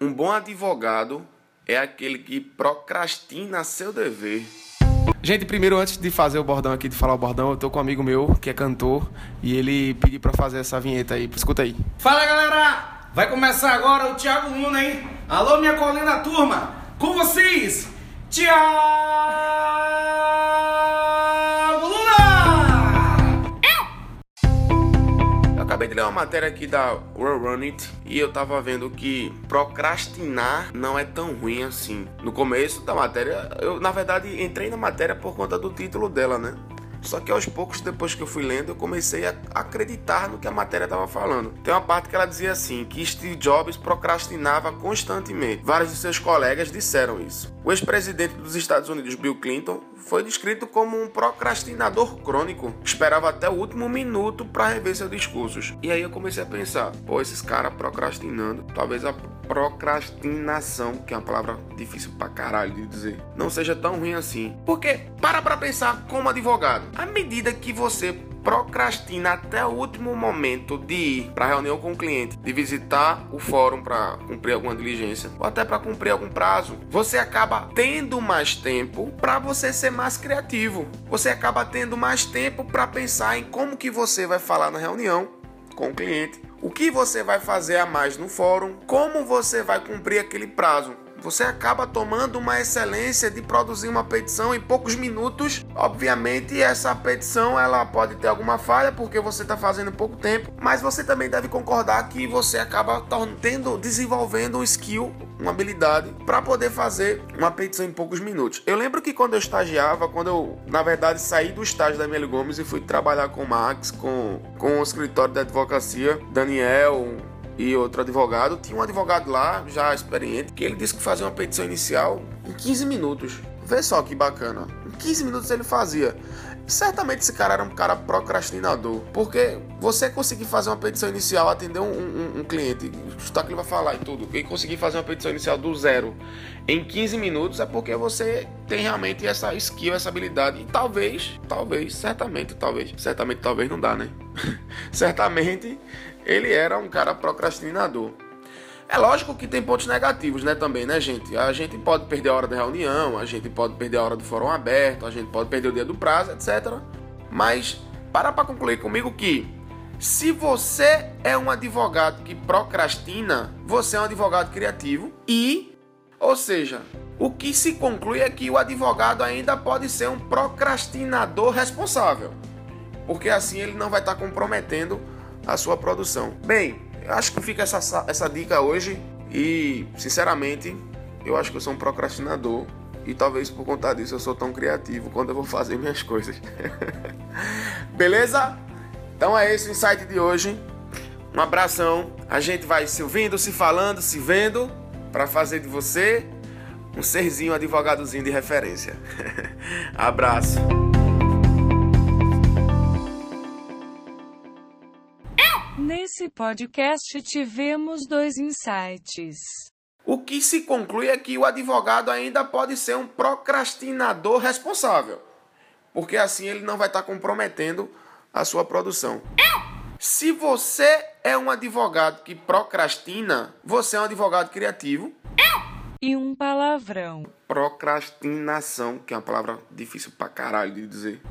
Um bom advogado é aquele que procrastina seu dever. Gente, primeiro, antes de fazer o bordão aqui, de falar o bordão, eu tô com um amigo meu que é cantor e ele pediu pra fazer essa vinheta aí. Escuta aí. Fala galera! Vai começar agora o Thiago Luna, hein? Alô, minha colina turma! Com vocês, Thiago acabei de ler uma matéria aqui da World Run It e eu tava vendo que procrastinar não é tão ruim assim. No começo da matéria, eu na verdade entrei na matéria por conta do título dela, né? Só que aos poucos, depois que eu fui lendo, eu comecei a acreditar no que a matéria estava falando. Tem uma parte que ela dizia assim: que Steve Jobs procrastinava constantemente. Vários de seus colegas disseram isso. O ex-presidente dos Estados Unidos, Bill Clinton, foi descrito como um procrastinador crônico. Esperava até o último minuto para rever seus discursos. E aí eu comecei a pensar: pô, esses caras procrastinando, talvez a procrastinação, que é uma palavra difícil pra caralho de dizer, não seja tão ruim assim. Porque, para pra pensar como advogado, à medida que você procrastina até o último momento de ir para reunião com o cliente, de visitar o fórum para cumprir alguma diligência ou até para cumprir algum prazo, você acaba tendo mais tempo para você ser mais criativo. Você acaba tendo mais tempo para pensar em como que você vai falar na reunião com o cliente, o que você vai fazer a mais no fórum, como você vai cumprir aquele prazo você acaba tomando uma excelência de produzir uma petição em poucos minutos. Obviamente, essa petição ela pode ter alguma falha porque você está fazendo pouco tempo, mas você também deve concordar que você acaba tendo, desenvolvendo um skill, uma habilidade para poder fazer uma petição em poucos minutos. Eu lembro que quando eu estagiava, quando eu, na verdade, saí do estágio da Emílio Gomes e fui trabalhar com o Max, com, com o escritório da advocacia, Daniel, e outro advogado. Tinha um advogado lá, já experiente, que ele disse que fazia uma petição inicial em 15 minutos. Vê só que bacana. Em 15 minutos ele fazia. Certamente esse cara era um cara procrastinador. Porque você conseguir fazer uma petição inicial, atender um, um, um cliente, escutar que ele vai falar e tudo, e conseguir fazer uma petição inicial do zero em 15 minutos é porque você tem realmente essa skill, essa habilidade. E talvez, talvez, certamente, talvez, certamente, talvez não dá, né? certamente ele era um cara procrastinador. É lógico que tem pontos negativos, né, também, né, gente? A gente pode perder a hora da reunião, a gente pode perder a hora do fórum aberto, a gente pode perder o dia do prazo, etc. Mas para para concluir comigo que se você é um advogado que procrastina, você é um advogado criativo e, ou seja, o que se conclui é que o advogado ainda pode ser um procrastinador responsável, porque assim ele não vai estar comprometendo a sua produção. Bem, acho que fica essa, essa dica hoje e, sinceramente, eu acho que eu sou um procrastinador e talvez por conta disso eu sou tão criativo quando eu vou fazer minhas coisas. Beleza? Então é esse o insight de hoje. Um abração. A gente vai se ouvindo, se falando, se vendo para fazer de você um serzinho advogadozinho de referência. Abraço. Nesse podcast tivemos dois insights. O que se conclui é que o advogado ainda pode ser um procrastinador responsável, porque assim ele não vai estar comprometendo a sua produção. Se você é um advogado que procrastina, você é um advogado criativo. E um palavrão. Procrastinação, que é uma palavra difícil pra caralho de dizer.